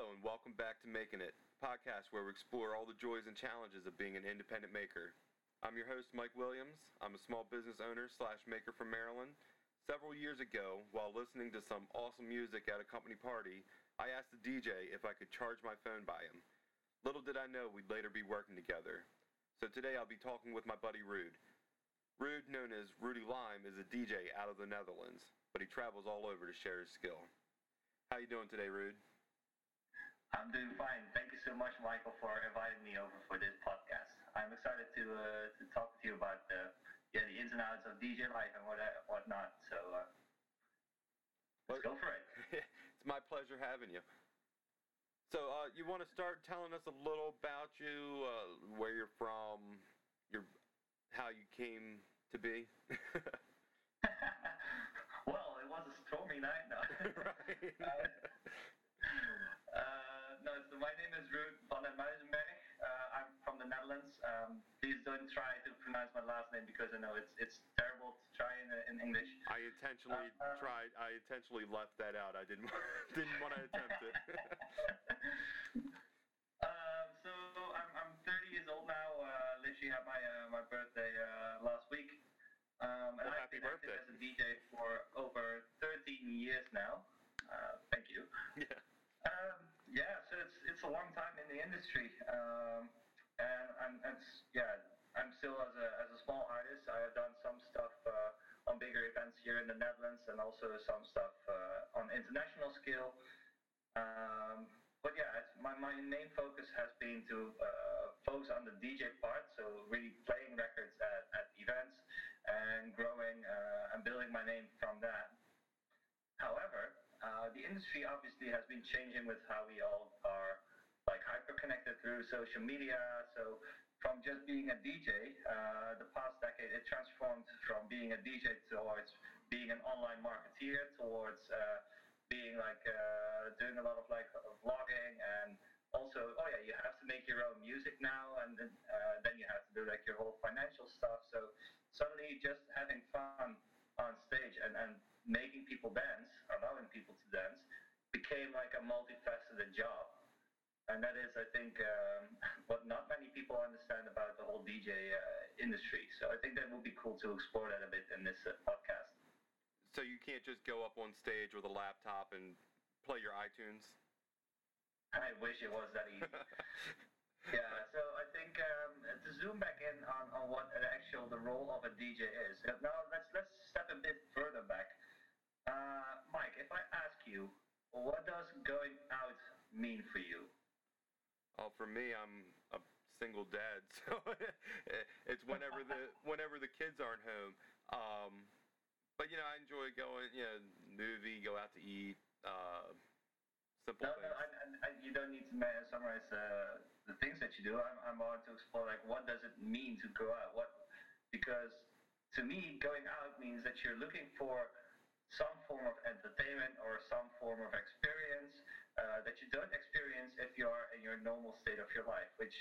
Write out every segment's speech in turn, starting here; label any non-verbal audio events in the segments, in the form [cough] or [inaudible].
Hello, and welcome back to Making It, podcast where we explore all the joys and challenges of being an independent maker. I'm your host, Mike Williams. I'm a small business owner slash maker from Maryland. Several years ago, while listening to some awesome music at a company party, I asked the DJ if I could charge my phone by him. Little did I know we'd later be working together. So today I'll be talking with my buddy Ruud. Ruud, known as Rudy Lime, is a DJ out of the Netherlands, but he travels all over to share his skill. How you doing today, Ruud? I'm doing fine. Thank you so much, Michael, for inviting me over for this podcast. I'm excited to uh, to talk to you about the yeah the ins and outs of DJ life and what whatnot. So uh, let's go for it. [laughs] it's my pleasure having you. So uh, you want to start telling us a little about you, uh, where you're from, your how you came to be? [laughs] well, it was a stormy night. No. [laughs] right. Uh, no, so my name is Ruud van der Muizenberg. Uh, I'm from the Netherlands. Um, please don't try to pronounce my last name because I know it's it's terrible to try in, uh, in English. I intentionally uh, tried. I intentionally left that out. I didn't [laughs] didn't want to attempt it. [laughs] um, so I'm I'm 30 years old now. Uh, literally had my uh, my birthday uh, last week. Um, and well, I've happy been birthday. as a DJ for over 13 years now. Uh, thank you. [laughs] Yeah. Um, yeah, so it's it's a long time in the industry, um, and I'm and yeah, I'm still as a as a small artist. I have done some stuff uh, on bigger events here in the Netherlands, and also some stuff uh, on international scale. Um, but yeah, my my main focus has been to uh, focus on the DJ part, so really playing records at, at events and growing uh, and building my name from that. However, uh, the industry obviously has been changing with how we all are like hyper connected through social media. So from just being a DJ, uh, the past decade it transformed from being a DJ towards being an online marketeer, towards uh, being like uh, doing a lot of like vlogging and also oh yeah you have to make your own music now and then, uh, then you have to do like your whole financial stuff. So suddenly just having fun on stage and, and making people dance, allowing people to dance, became like a multifaceted job. And that is, I think, um, [laughs] what not many people understand about the whole DJ uh, industry. So I think that would be cool to explore that a bit in this uh, podcast. So you can't just go up on stage with a laptop and play your iTunes. I wish it was that easy. [laughs] yeah, so I think um, to zoom back in on, on what an actual the role of a DJ is. Now let's let's step a bit further back. Uh, Mike, if I ask you, what does going out mean for you? Oh, for me, I'm a single dad, [laughs] so it's whenever the [laughs] whenever the kids aren't home. Um, but you know, I enjoy going, you know, movie, go out to eat, uh, simple no, things. No, I, I, you don't need to summarize uh, the things that you do. I'm, I'm on to explore like what does it mean to go out? What because to me, going out means that you're looking for some form of entertainment or some form of experience uh, that you don't experience if you are in your normal state of your life, which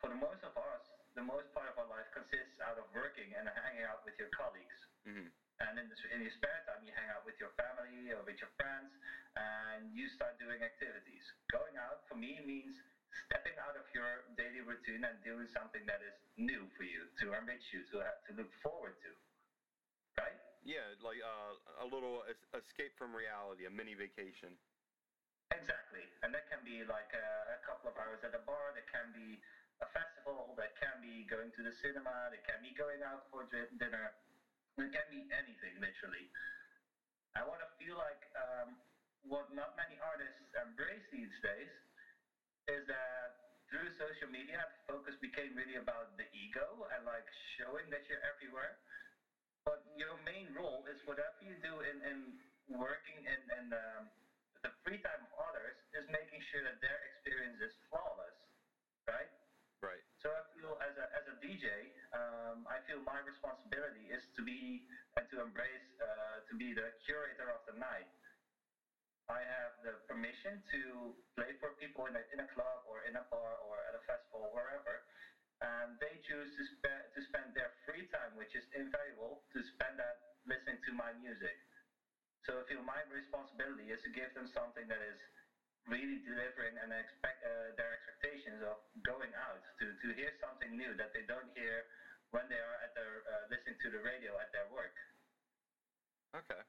for the most of us, the most part of our life consists out of working and hanging out with your colleagues. Mm-hmm. And in, the, in your spare time, you hang out with your family or with your friends, and you start doing activities. Going out for me means stepping out of your daily routine and doing something that is new for you, to enrich you, to have, to look forward to. Right? Yeah, like uh, a little escape from reality, a mini vacation. Exactly, and that can be like a, a couple of hours at a bar. That can be a festival. That can be going to the cinema. That can be going out for dinner. It can be anything, literally. I want to feel like um, what not many artists embrace these days is that through social media, focus became really about the ego and like showing that you're everywhere. But your main role is whatever you do in, in working in, in um, the free time of others is making sure that their experience is flawless, right? Right. So I feel as a, as a DJ, um, I feel my responsibility is to be and to embrace uh, to be the curator of the night. I have the permission to play for people in a, in a club or in a bar or at a festival, wherever, and they choose to spend to spend their free time, which is invaluable, to spend that listening to my music. So I feel my responsibility is to give them something that is really delivering and expect uh, their expectations of going out to, to hear something new that they don't hear when they are at their uh, listening to the radio at their work. Okay.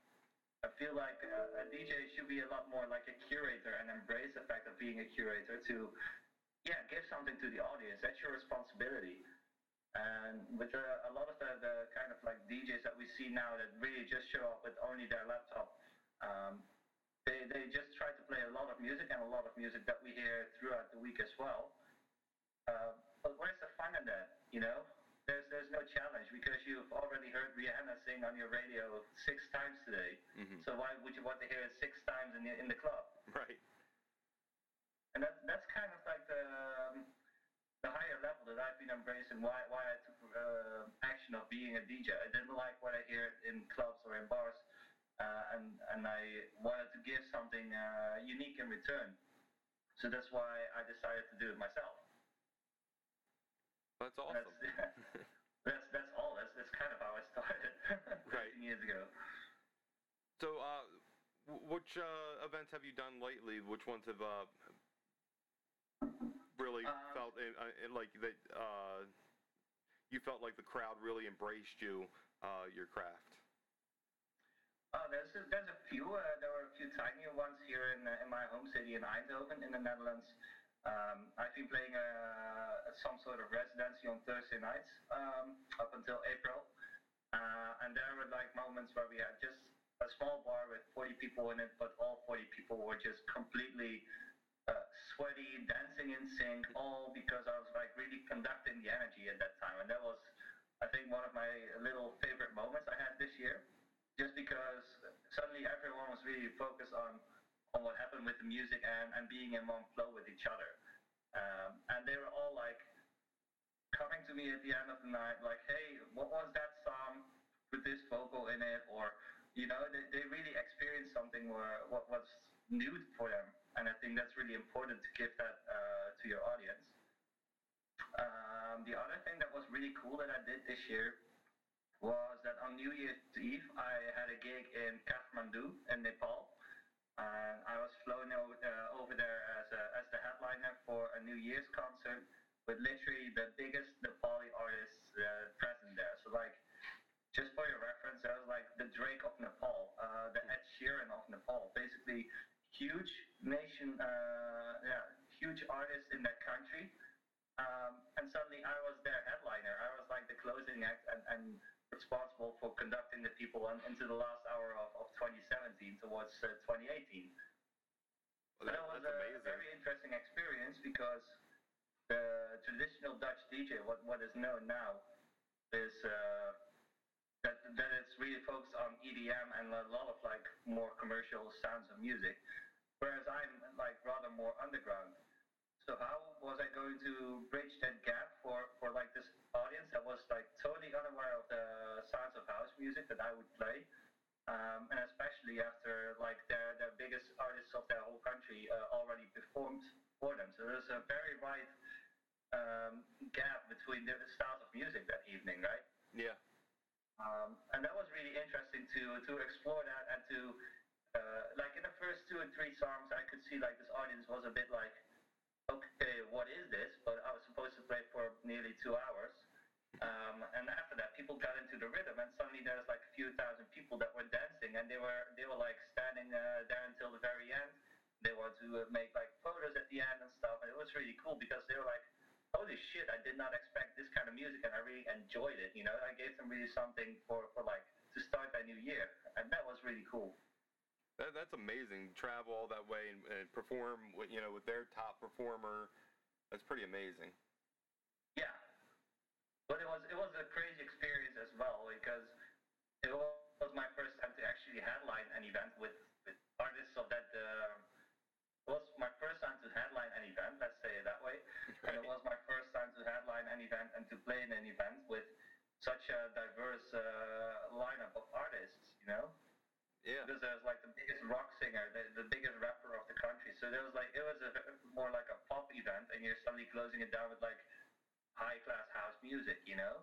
I feel like uh, a DJ should be a lot more like a curator and embrace the fact of being a curator to, yeah, give something to the audience. That's your responsibility. And with uh, a lot of the, the kind of like DJs that we see now that really just show up with only their laptop, um, they, they just try to play a lot of music and a lot of music that we hear throughout the week as well. Uh, but where's the fun in that? You know, there's there's no challenge because you've already heard Rihanna sing on your radio six times today. Mm-hmm. So why would you want to hear it six times in the in the club? Right. And that that's kind of like the um, the higher level that I've been embracing. Why why I took uh, action of being a DJ. I didn't like what I hear in clubs or in bars uh, and and I wanted to give something uh, unique in return. So that's why I decided to do it myself. That's awesome. That's, [laughs] that's that's all. That's that's kind of how I started. [laughs] Right. years ago. So, uh, which uh, events have you done lately? Which ones have uh, really um, felt uh, in like that? Uh, you felt like the crowd really embraced you, uh, your craft. Oh, there's a, there's a few. Uh, there were a few tiny ones here in uh, in my home city in Eindhoven in the Netherlands. Um, I've been playing uh, some sort of residency on Thursday nights um, up until April, uh, and there were like moments where we had just a small bar with 40 people in it, but all 40 people were just completely uh, sweaty, dancing in sync, all because I was like really conducting the energy at that time, and that was, I think, one of my little favorite moments I had this year just because suddenly everyone was really focused on on what happened with the music and, and being in one flow with each other. Um, and they were all like coming to me at the end of the night, like, hey, what was that song with this vocal in it? Or, you know, they, they really experienced something where what was new for them. And I think that's really important to give that uh, to your audience. Um, the other thing that was really cool that I did this year was that on New Year's Eve I had a gig in Kathmandu in Nepal. And I was flown over, uh, over there as, a, as the headliner for a New Year's concert with literally the biggest Nepali artists uh, present there. So like, just for your reference, there was like the Drake of Nepal, uh, the Ed Sheeran of Nepal, basically huge nation, uh, yeah, huge artists in that country. Um, and suddenly I was their headliner. I was like the closing act and, and responsible for conducting the people on, into the last hour of, of 2017 towards uh, 2018. Well, that, that was a amazing. very interesting experience because the traditional Dutch DJ, what, what is known now, is uh, that, that it's really focused on EDM and a lot of like more commercial sounds of music, whereas I'm like rather more underground. So how was I going to bridge that gap for, for like this audience that was like totally unaware of the sounds of house music that I would play, um, and especially after like their their biggest artists of their whole country uh, already performed for them. So there's a very wide um, gap between the styles of music that evening, right? Yeah. Um, and that was really interesting to to explore that and to uh, like in the first two or three songs, I could see like this audience was a bit like okay, what is this? But I was supposed to play for nearly two hours. Um, and after that, people got into the rhythm, and suddenly there was like a few thousand people that were dancing, and they were they were like standing uh, there until the very end. They wanted to make like photos at the end and stuff, and it was really cool because they were like, "Holy shit! I did not expect this kind of music, and I really enjoyed it." You know, I gave them really something for for like to start their new year, and that was really cool. That, that's amazing. Travel all that way and, and perform, with, you know, with their top performer. That's pretty amazing. Yeah, but it was it was a crazy experience as well because it was my first time to actually headline an event with, with artists of that. Uh, it was my first time to headline an event. Let's say it that way. Right. And it was my first time to headline an event and to play in an event with such a diverse uh, lineup of artists. You know. Yeah. Because there was like the biggest rock singer, the, the biggest rapper of the country. So there was like it was a, more like a pop event, and you're suddenly closing it down with like high class house music. You know,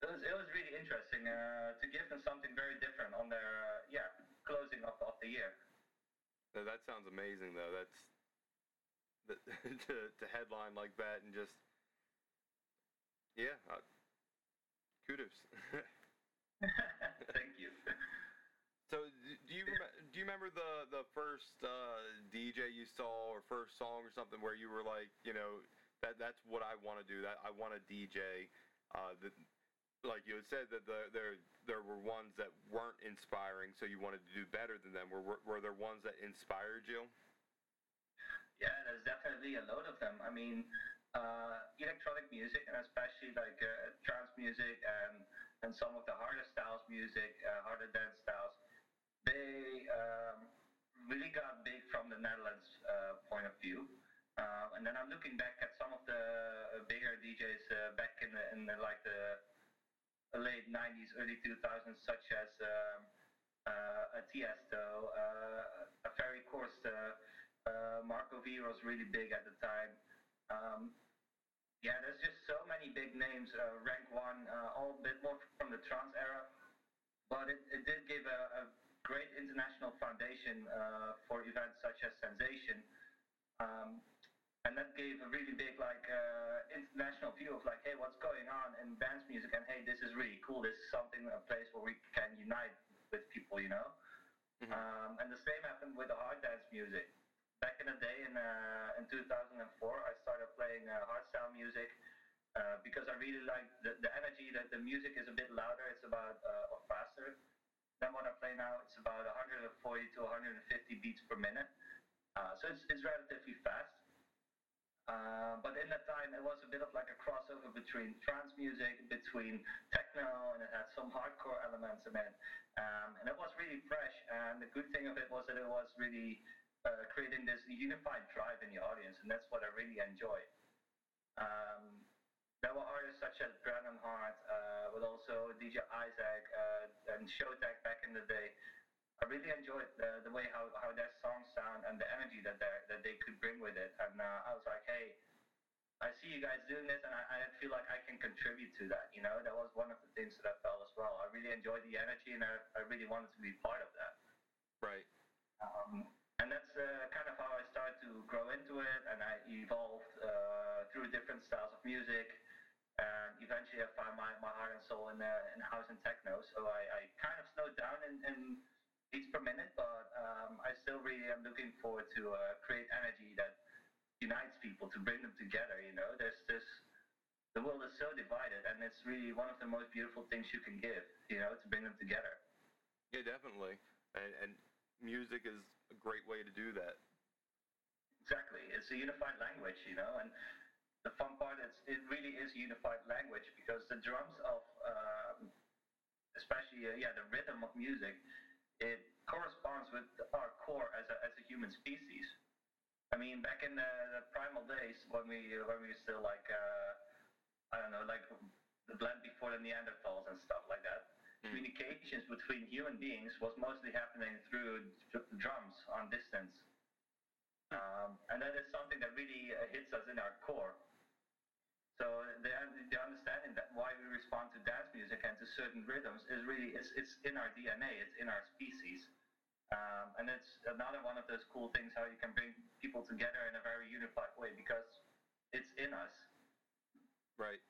it was it was really interesting uh, to give them something very different on their uh, yeah closing of, of the year. That sounds amazing, though. That's [laughs] to to headline like that and just yeah, uh, kudos. [laughs] [laughs] Thank you. So, do you do you remember the the first uh, DJ you saw or first song or something where you were like, you know, that that's what I want to do. That I want to DJ. Uh, that like you had said that the, there there were ones that weren't inspiring, so you wanted to do better than them. Were were there ones that inspired you? Yeah, there's definitely a load of them. I mean, uh, electronic music and especially like uh, trance music and and some of the harder styles music, uh, harder dance styles, they um, really got big from the Netherlands uh, point of view. Uh, and then I'm looking back at some of the bigger DJs uh, back in the, in the, like the late 90s, early 2000s, such as um, a Tiesto, a Ferry Corsten, Marco V was really big at the time. Um, yeah, there's just so many big names. Uh, Rank 1, uh, all a bit more from the trance era, but it, it did give a, a great international foundation uh, for events such as Sensation, um, and that gave a really big like uh, international view of like, hey, what's going on in dance music, and hey, this is really cool. This is something, a place where we can unite with people, you know. Mm-hmm. Um, and the same happened with the hard dance music back in the day in uh, in 2004, I started playing uh, hardstyle music uh, because I really like the, the energy. That the music is a bit louder. It's about uh, or faster than what I play now. It's about 140 to 150 beats per minute. Uh, so it's it's relatively fast. Uh, but in that time, it was a bit of like a crossover between trance music, between techno, and it had some hardcore elements in it. Um, and it was really fresh. And the good thing of it was that it was really uh, creating this unified drive in the audience, and that's what I really enjoy. Um, there were artists such as Brennan Heart, uh, but also DJ Isaac uh, and Showtek back in the day. I really enjoyed the, the way how, how their songs sound and the energy that they that they could bring with it. And uh, I was like, hey, I see you guys doing this, and I, I feel like I can contribute to that. You know, that was one of the things that I felt as well. I really enjoyed the energy, and I, I really wanted to be part of that. Right. Um, and that's uh, kind of how I started to grow into it, and I evolved uh, through different styles of music. And eventually, I found my, my heart and soul in, uh, in house and techno. So I, I kind of slowed down in, in beats per minute, but um, I still really am looking forward to uh, create energy that unites people, to bring them together. You know, there's this the world is so divided, and it's really one of the most beautiful things you can give. You know, to bring them together. Yeah, definitely. And, and music is a great way to do that. Exactly. It's a unified language, you know, and the fun part is it really is unified language because the drums of, um, especially uh, yeah, the rhythm of music, it corresponds with our core as a as a human species. I mean, back in the, the primal days when we when we were still like uh, I don't know, like the blend before the Neanderthals and stuff like that Mm. communications between human beings was mostly happening through drums on distance. Um, and that is something that really uh, hits us in our core. So the, the understanding that why we respond to dance music and to certain rhythms is really it's, it's in our DNA, it's in our species. Um, and it's another one of those cool things how you can bring people together in a very unified way because it's in us. Right.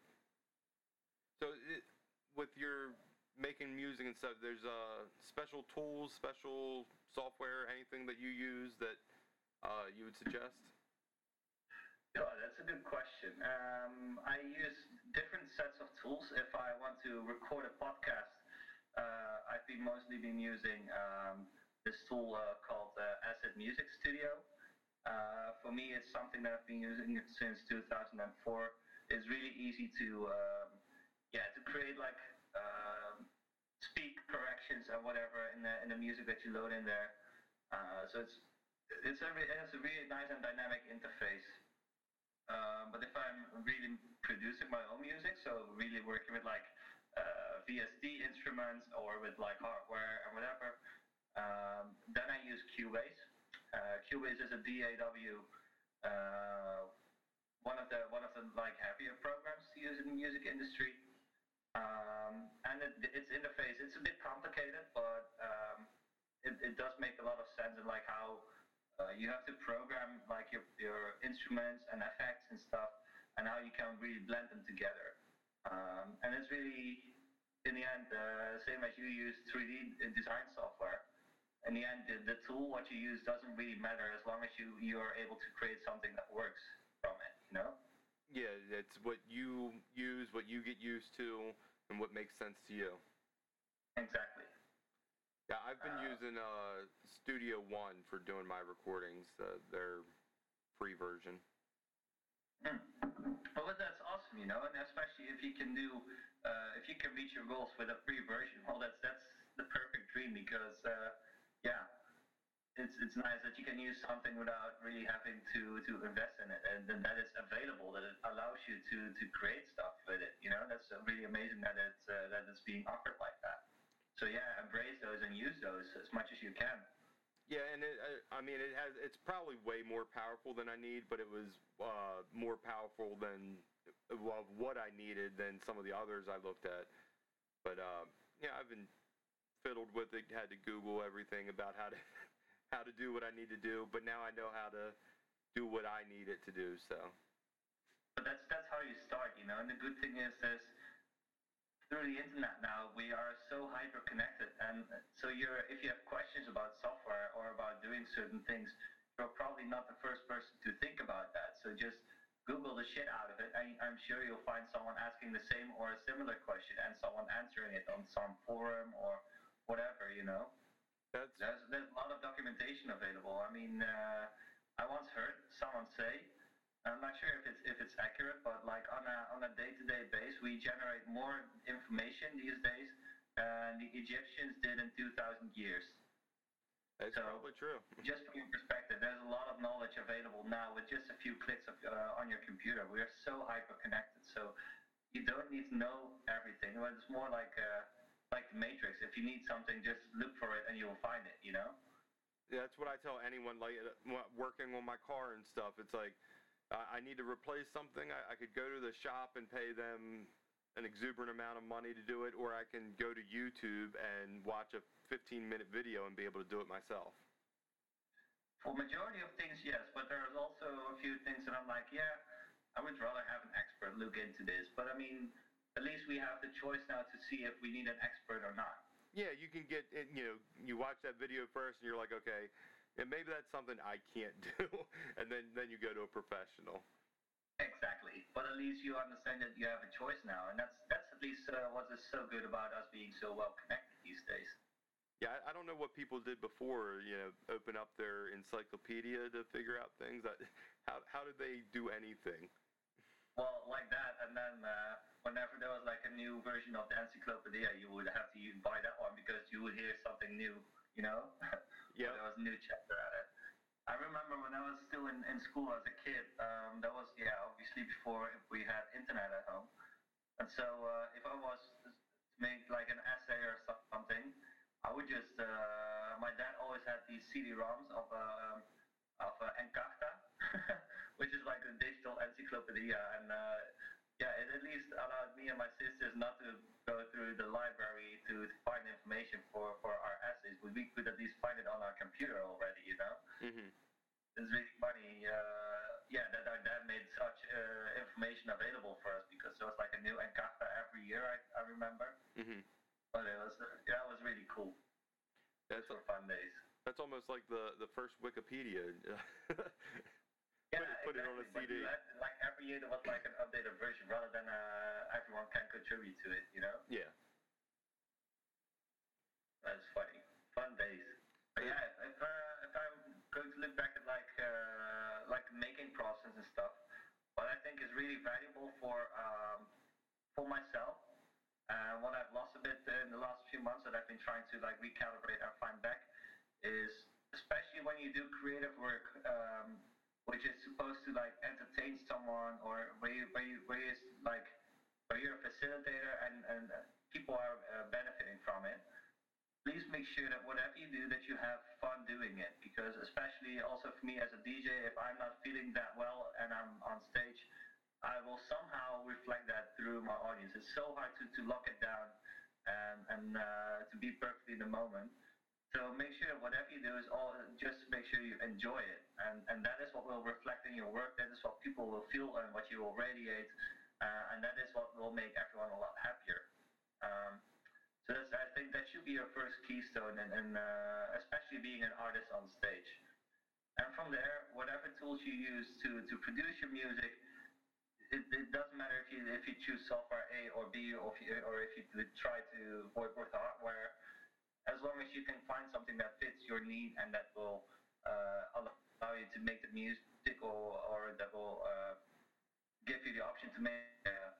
So it, with your making music and stuff, there's uh, special tools, special software, anything that you use that uh, you would suggest? Yeah, that's a good question. Um, I use different sets of tools. If I want to record a podcast, uh, I've been mostly been using um, this tool uh, called uh, Acid Music Studio. Uh, for me, it's something that I've been using since 2004. It's really easy to, um, yeah, to create like speak corrections or whatever in the in the music that you load in there. Uh, so it's it's a it has a really nice and dynamic interface. Um, but if I'm really producing my own music, so really working with like uh, VST instruments or with like hardware and whatever, um, then I use Cubase. Uh, Cubase is a DAW, uh, one of the one of the like heavier programs to use in the music industry. Um, and it, its interface, it's a bit complicated, but um, it, it does make a lot of sense in like how you have to program like your, your instruments and effects and stuff, and how you can really blend them together. Um, and it's really, in the end, uh, same as you use 3D design software. In the end, the, the tool, what you use, doesn't really matter as long as you you are able to create something that works from it. You know? Yeah, it's what you use, what you get used to, and what makes sense to you. Exactly. Yeah, I've been Uh, using uh, Studio One for doing my recordings, uh, their free version. Hmm. Well, but that's awesome, you know, and especially if you can do, uh, if you can reach your goals with a free version, well, that's that's the perfect dream because, uh, yeah, it's it's nice that you can use something without really having to to invest in it, and then that it's available, that it allows you to to create stuff with it. You know, that's really amazing that it's uh, that it's being offered like that. So yeah, embrace those and use those as much as you can. Yeah, and it, I, I mean, it has. It's probably way more powerful than I need, but it was uh, more powerful than well, what I needed than some of the others I looked at. But uh, yeah, I've been fiddled with it. Had to Google everything about how to [laughs] how to do what I need to do. But now I know how to do what I need it to do. So But that's that's how you start, you know. And the good thing is, there's through the internet now, we are so hyper connected, and so you're if you have questions about software or about doing certain things, you're probably not the first person to think about that. So just Google the shit out of it, and I'm sure you'll find someone asking the same or a similar question, and someone answering it on some forum or whatever, you know. that's There's, there's a lot of documentation available. I mean, uh, I once heard someone say, I'm not sure if it's if it's accurate, but like on a on a day-to-day base, we generate more information these days than the Egyptians did in 2,000 years. That's So- probably true. [laughs] Just from your perspective, there's a lot of knowledge available now with just a few clicks of, uh, on your computer. We are so hyper-connected, so you don't need to know everything. Well, It's more like uh, like the Matrix. If you need something, just look for it and you'll find it. You know. Yeah, that's what I tell anyone like uh, working on my car and stuff. It's like I I need to replace something. I, I could go to the shop and pay them an exuberant amount of money to do it, or I can go to YouTube and watch a 15 minute video and be able to do it myself. For majority of things, yes, but there's also a few things that I'm like, yeah, I would rather have an expert look into this. But I mean, at least we have the choice now to see if we need an expert or not. Yeah, you can get it, you know you watch that video first and you're like, okay, and maybe that's something I can't [laughs] do, and then then you go to a professional. Exactly. But at least you understand that you have a choice now, and that's that's at least uh, what is so good about us being so well connected these days. Yeah, I, I don't know what people did before. You know, open up their encyclopedia to figure out things. I, how how did they do anything? Well, like that, and then uh, whenever there was like a new version of the encyclopedia, you would have to you buy that one because you would hear something new, you know? [laughs] Yeah. there was a new chapter at it. I remember when I was still in, in school as a kid, um, that was, yeah, obviously before we had internet at home. And so uh, if I was to make like an essay or something, I would just, uh, my dad always had these CD-ROMs of, uh, of uh, Encarta, [laughs] which is like a digital encyclopedia. And uh, yeah, it at least allowed me and my sisters not to go through the library to, find information for, for our essays. We, we could at least find it on our computer already, you know? hmm It's really funny, uh, yeah, that our dad made such uh, information available for us because there was like a new Encarta every year, I, I remember. hmm But it was, uh, yeah, it was really cool. That's Those fun days. that's almost like the the first Wikipedia. [laughs] Yeah, put it on a CD. had- like every year there was like an updated version rather than uh, everyone can contribute to it, you know? yeah. That's funny. Fun days. But yeah, if, if, uh, if I'm going to look back at like uh, like making process and stuff, what I think is really valuable for um, for myself, and what I've lost a bit in the last few months that I've been trying to like recalibrate and find back, is especially when you do creative work, um, which is supposed to like entertain someone or where you where you where you like where you're a facilitator and and uh, people are uh, benefiting from it please make sure that whatever you do that you have fun doing it. Because especially also for me as a DJ if I'm not feeling that well and I'm on stage I will somehow reflect that through my audience. It's so hard to, to lock it down and, and uh, to be perfectly in the moment So make sure whatever you do is all just make sure you enjoy it, and and that is what will reflect in your work. That is what people will feel and what you will radiate, uh, and that is what will make everyone a lot happier. Um, so that's, I think that should be your first keystone, and, and uh, especially being an artist on stage. And from there, whatever tools you use to, to produce your music, it, it doesn't matter if you if you choose software A or B, or if you, or if you try to work with hardware as long as you can find something that fits your need and that will uh, allow you to make the music or, or that will uh, give you the option to make uh,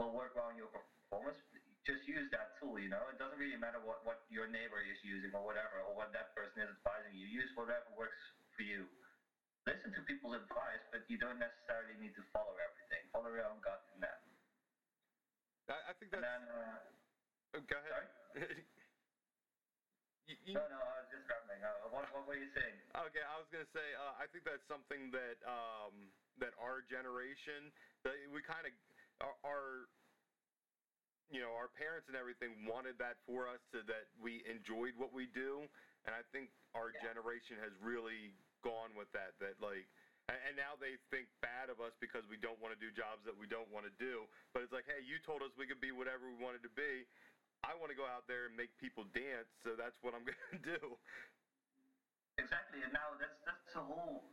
will work well in your performance, just use that tool. You know, it doesn't really matter what, what your neighbor is using or whatever, or what that person is advising you. Use whatever works for you. Listen to people's advice, but you don't necessarily need to follow everything. Follow your own gut in that. I, I think that's. Then, uh, oh, go ahead. [laughs] You, you, no, no, I was just rambling. Uh, what, what were you saying? Okay, I was gonna say uh, I think that's something that um, that our generation that we kind of our, our you know our parents and everything wanted that for us so that we enjoyed what we do, and I think our Yeah. generation has really gone with that. That like. And now they think bad of us because we don't want to do jobs that we don't want to do. But it's like, hey, you told us we could be whatever we wanted to be. I want to go out there and make people dance, so that's what I'm [laughs] going to do. Exactly, and now that's that's the whole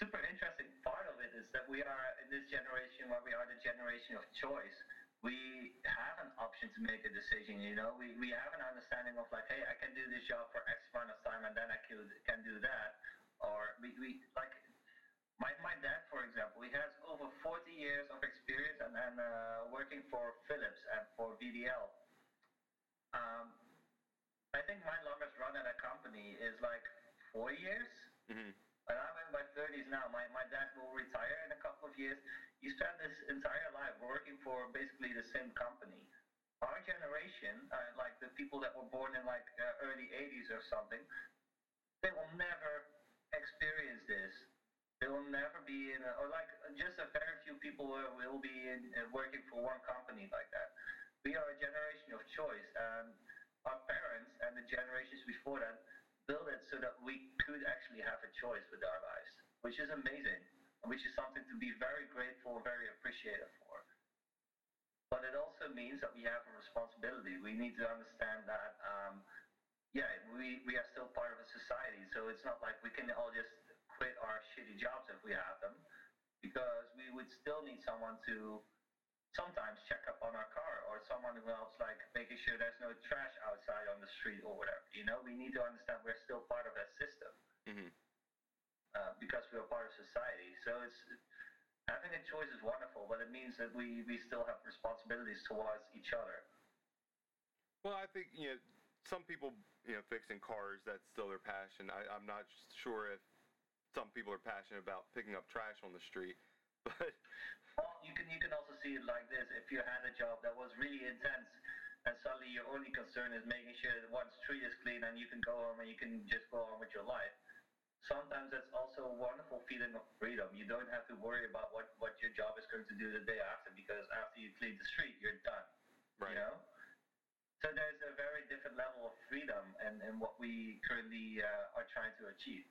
super interesting part of it is that we are in this generation where we are the generation of choice. We have an option to make a decision. You know, we, we have an understanding of like, hey, I can do this job for X amount of time, and then I can can do that. Or we, we like my my dad, for example, he has over 40 years of experience and and uh, working for Philips and for VDL. Um, I think my longest run at a company is like four years. hmm And I'm in my 30s now. My, my dad will retire in a couple of years. He spent his entire life working for basically the same company. Our generation, uh, like the people that were born in like uh, early 80s or something, they will never experience this. They will never be in, a, or like just a very few people will, will be in, uh, working for one company like that. We are a generation of choice, and our parents and the generations before them built it so that we could actually have a choice with our lives, which is amazing, and which is something to be very grateful, very appreciative for. But it also means that we have a responsibility. We need to understand that, um, yeah, we, we are still part of a society, so it's not like we can all just quit our shitty jobs if we have them, because we would still need someone to sometimes check up on our car or someone who helps like making sure there's no trash outside on the street or whatever. You know, we need to understand we're still part of that system hmm uh, because we are part of society. So it's having a choice is wonderful, but it means that we, we still have responsibilities towards each other. Well, I think you know some people you know fixing cars that's still their passion. I, I'm not sure if some people are passionate about picking up trash on the street, but Well, you can you can also see it like this. If you had a job that was really intense, and suddenly your only concern is making sure that one street is clean, and you can go home and you can just go on with your life. Sometimes that's also a wonderful feeling of freedom. You don't have to worry about what, what your job is going to do the day after because after you clean the street, you're done. right. You know? So there's a very different level of freedom and, in what we currently uh, are trying to achieve.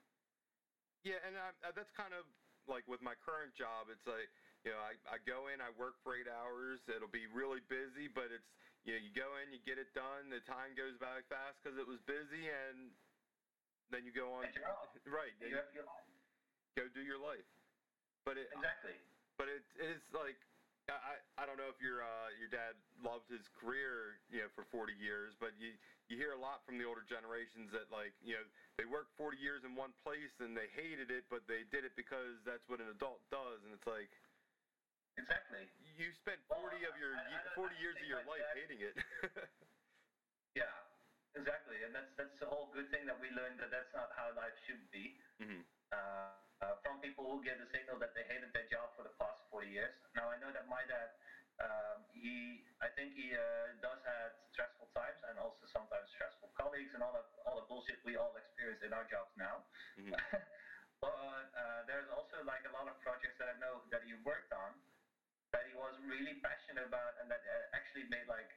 Yeah, and uh, that's kind of like with my current job. It's like you know, I, I go in, I work for eight hours. It'll be really busy, but it's you know, you go in, you get it done. The time goes by fast because it was busy, and then you go on. [laughs] Right, You have your life. go do your life. But it, Exactly. but it, it's like I, I I don't know if your uh, your dad loved his career you know for 40 years, but you you hear a lot from the older generations that like you know they worked 40 years in one place and they hated it, but they did it because that's what an adult does, and it's like Exactly. you spent Well, 40 of your I- I ye- 40 I years of your life dad- hating it. [laughs] Yeah. Exactly. And that's that's the whole good thing that we learned that that's not how life should be. hmm Uh, uh, from people who get the signal that they hated their job for the past 40 years. Now I know that my dad, um, he, I think he uh, does have stressful times and also sometimes stressful colleagues and all the all the bullshit we all experience in our jobs now. Mhm. [laughs] but uh, there's also like a lot of projects that I know that he worked on that he was really passionate about and that uh, actually made like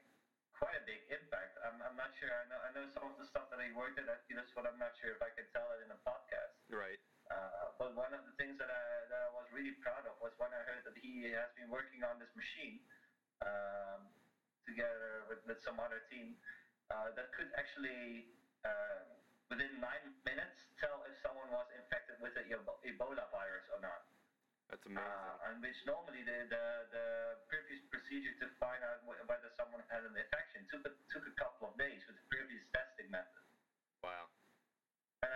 quite a big impact. I'm, I'm not sure. I know I know some of the stuff that he worked at Adidas, but I'm not sure if I can tell it in a podcast. Right. Uh, but one of the things that I, that I was really proud of was when I heard that he has been working on this machine um, together with, with some other team uh, that could actually, uh, within nine minutes, tell if someone was infected with the Ebola virus or not. That's amazing. Uh, and which normally the, the, the previous procedure to find out whether someone had an infection took a, took a couple of days with the previous testing method. Wow.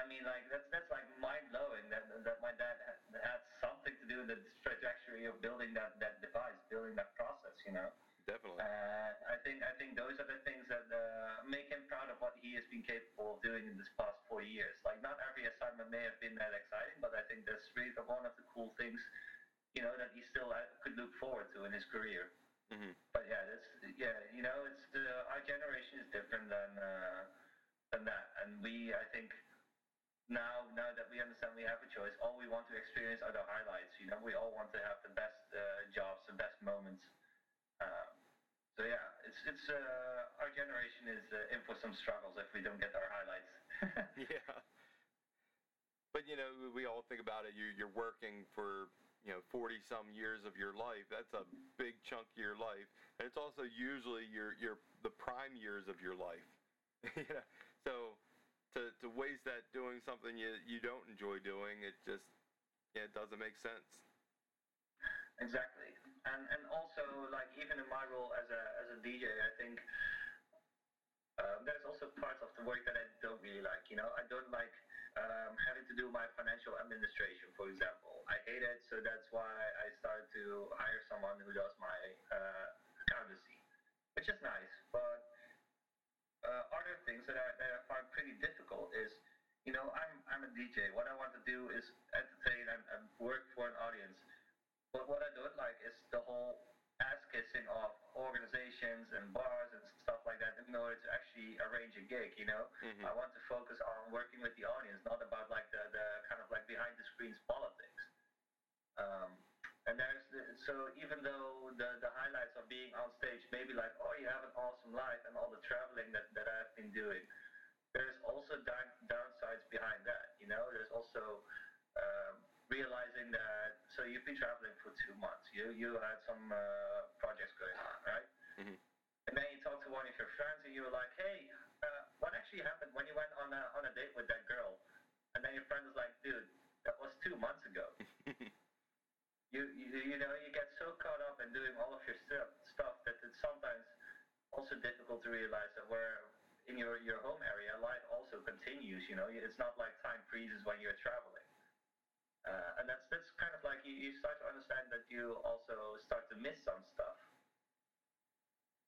I mean, like that's that's like mind blowing that that my dad had, had something to do with the trajectory of building that that device, building that process. You know. Definitely. Uh, I think I think those are the things that uh, make him proud of what he has been capable of doing in this past four years. Like not every assignment may have been that exciting, but I think that's really one of the cool things, you know, that he still uh, could look forward to in his career. Mm-hmm. But yeah, that's yeah, you know, it's uh, our generation is different than uh, than that, and we I think now now that we understand we have a choice, all we want to experience are the highlights. You know, we all want to have the best uh, jobs, the best moments. Um, so yeah, it's it's uh, our generation is uh, in for some struggles if we don't get our highlights. [laughs] yeah. But you know, we all think about it. You you're working for you know 40 some years of your life. That's a big chunk of your life, and it's also usually your your the prime years of your life. [laughs] yeah. So to to waste that doing something you you don't enjoy doing, it just yeah, it doesn't make sense. Exactly, and and also like even in my role as a as a DJ, I think um, there's also parts of the work that I don't really like. You know, I don't like um, having to do my financial administration, for example. I hate it, so that's why I started to hire someone who does my uh, accountancy, which is nice. But uh, other things that I, that I find pretty difficult is, you know, I'm I'm a DJ. What I want to do is entertain and, and work for an audience. But what I don't like is the whole ass kissing of organizations and bars and stuff like that in order to actually arrange a gig, you know? Mhm. I want to focus on working with the audience, not about like the, the kind of like behind the scenes politics. Um, and there's the, so even though the, the highlights of being on stage maybe like, oh, you have an awesome life and all the traveling that, that I've been doing, there's also down, downsides behind that, you know? There's also um, realizing that, so you've been traveling for two months, you, you had some uh, projects going on, right? Mhm. And then you talk to one of your friends and you were like, hey, uh, what actually happened when you went on a, on a date with that girl? And then your friend is like, dude, that was two months ago. [laughs] you, you you know you get so caught up in doing all of your stuff that it's sometimes also difficult to realize that where in your your home area life also continues you know? It's not like time freezes when you're traveling. Uh, and that's that's kind of like you, you start to understand that you also start to miss some stuff.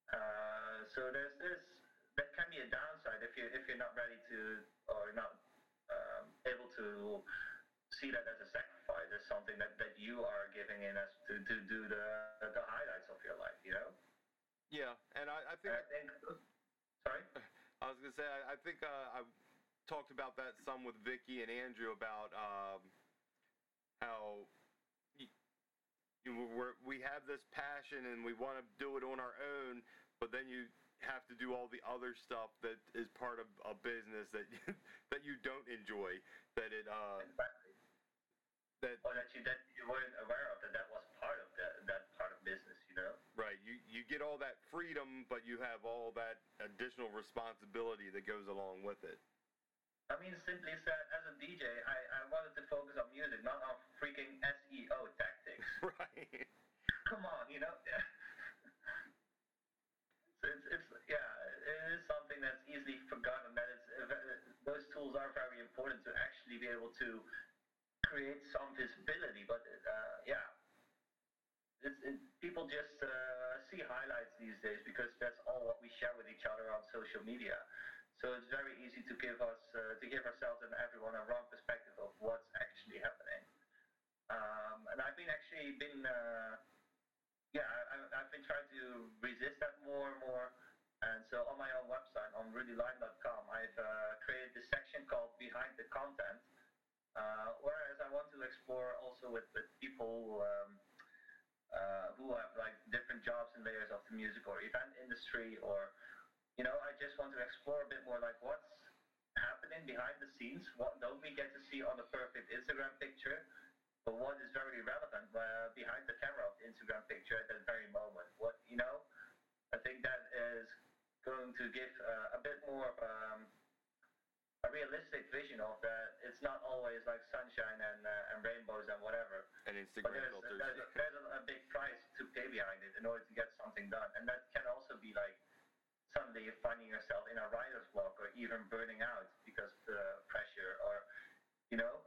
Uh, so there's this that can be a downside if you if you're not ready to or not um, able to see that as a sacrifice, as something that, that you are giving in us to, to do the the highlights of your life, you know. Yeah, and I, I think I think, sorry. I was gonna say I, I think uh, I talked about that some with Vicky and Andrew about um, how you know, we have this passion and we want to do it on our own, but then you have to do all the other stuff that is part of a business that [laughs] that you don't enjoy. That it uh, Exactly. That Or that you that you weren't aware of that that was part of that that part of business, you know. right you you get all that freedom, but you have all that additional responsibility that goes along with it. I mean, simply said, as a DJ, I, I wanted to focus on music, not on freaking SEO tactics. [laughs] Right. Come on, you know. [laughs] so it's, it's yeah, it is something that's easily forgotten. That it's those tools are very important to actually be able to create some visibility. But uh, yeah, it, people just uh, see highlights these days because that's all what we share with each other on social media. So it's very easy to give us uh, to give ourselves and everyone a wrong perspective of what's actually happening. Um, and I've been actually been uh, yeah I, I've been trying to resist that more and more. And so on my own website on rudyline.com, I've uh, created this section called Behind the Content, uh, whereas I want to explore also with, with people um, uh, who have like different jobs and layers of the music or event industry or you know, I just want to explore a bit more like what's happening behind the scenes. What don't we get to see on the perfect Instagram picture? But what is very relevant uh, behind the camera of the Instagram picture at that very moment? What you know, I think that is going to give uh, a bit more of um, a realistic vision of that. It's not always like sunshine and uh, and rainbows and whatever. And But Instagram there's, filters. there's, a, there's a, a big price to pay behind it in order to get something done, and that can also be like suddenly you're finding yourself in a writer's block or even burning out because of the pressure, or you know.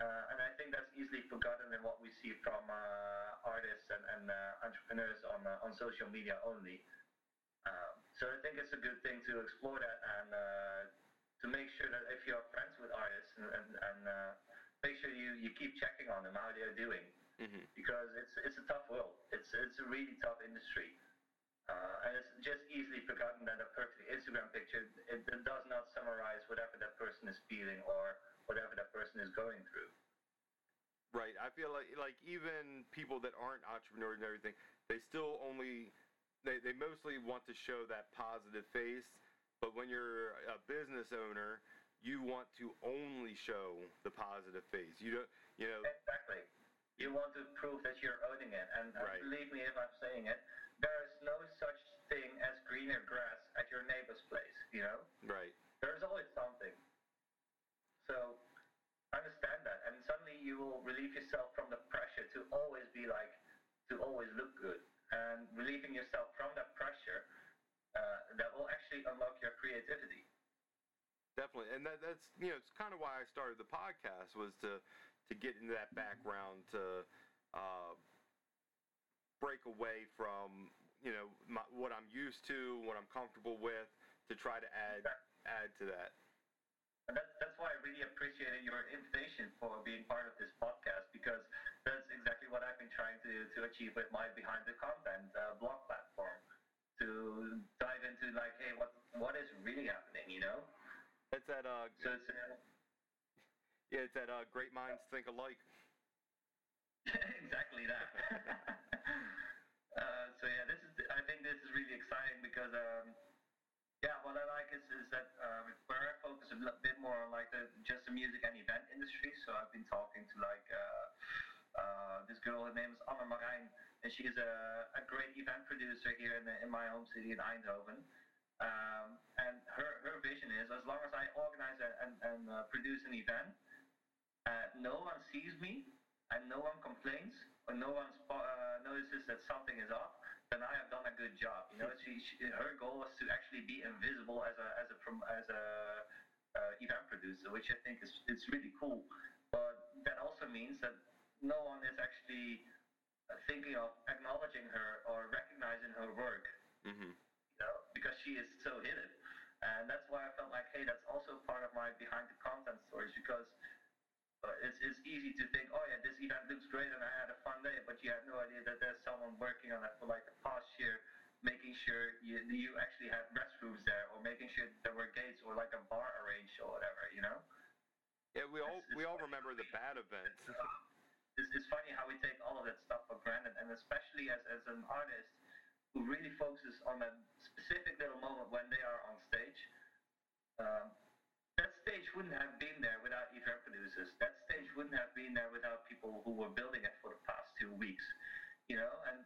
Uh, and I think that's easily forgotten in what we see from uh, artists and, and uh, entrepreneurs on uh, on social media only. Um, so I think it's a good thing to explore that and uh, to make sure that if you're friends with artists and, and, and uh, make sure you, you keep checking on them how they're doing hmm because it's it's a tough world. It's it's a really tough industry, uh, and it's just easily forgotten that a perfect Instagram picture it, it does not summarize whatever that person is feeling or whatever that person is going through. Right. I feel like like even people that aren't entrepreneurs and everything, they still only they, they mostly want to show that positive face. But when you're a business owner, you want to only show the positive face. You don't you know Exactly. You want to prove that you're owning it, and uh, Right. believe me if I'm saying it, there is no such thing as greener grass at your neighbor's place. You know. right. There's always something. So understand that, and suddenly you will relieve yourself from the pressure to always be like, to always look good, and relieving yourself from that pressure, uh, that will actually unlock your creativity. Definitely, and that, that's you know it's kind of why I started the podcast was to to get into that background to uh, break away from you know my, what I'm used to, what I'm comfortable with, to try to add add to that. And that, that's why I really appreciated your invitation for being part of this podcast because that's exactly what I've been trying to, to achieve with my Behind the Content uh, blog platform. To dive into like, hey, what what is really happening, you know? It's that uh, So it's uh, [laughs] yeah, it's that uh, great minds think alike. [laughs] exactly that. [laughs] uh, so yeah, this is I think this is really exciting because um, yeah, what I like is is that um, where I focus a bit more on like the just the music and event industry. So I've been talking to like uh, uh, this girl. Her name is Anna Marijn, and she's a, a great event producer here in the, in my home city in Eindhoven. Um, and her, her vision is as long as I organize a- and, and uh, produce an event, uh, no one sees me and no one complains or no one uh, notices that something is off, then I have done a good job. You know, she, she, her goal was to actually be invisible as a as a as a uh, event producer, which I think is it's really cool. But that also means that no one is actually thinking of acknowledging her or recognizing her work hmm you know, because she is so hidden. And that's why I felt like, hey, that's also part of my behind the content stories because uh, it's, it's easy to think, oh yeah, this event looks great and I had a fun day, but you have no idea that there's someone working on it for like the past year, making sure you, you actually had restrooms there or making sure there were gates or like a bar arranged or whatever, you know? Yeah, we all It's- we all remember the bad events. It's, it's funny how we take all of that stuff for granted, and especially as, as an artist who really focuses on a specific little moment when they are on stage. Um, that stage wouldn't have been there without event producers. That stage wouldn't have been there without people who were building it for the past two weeks. You know, and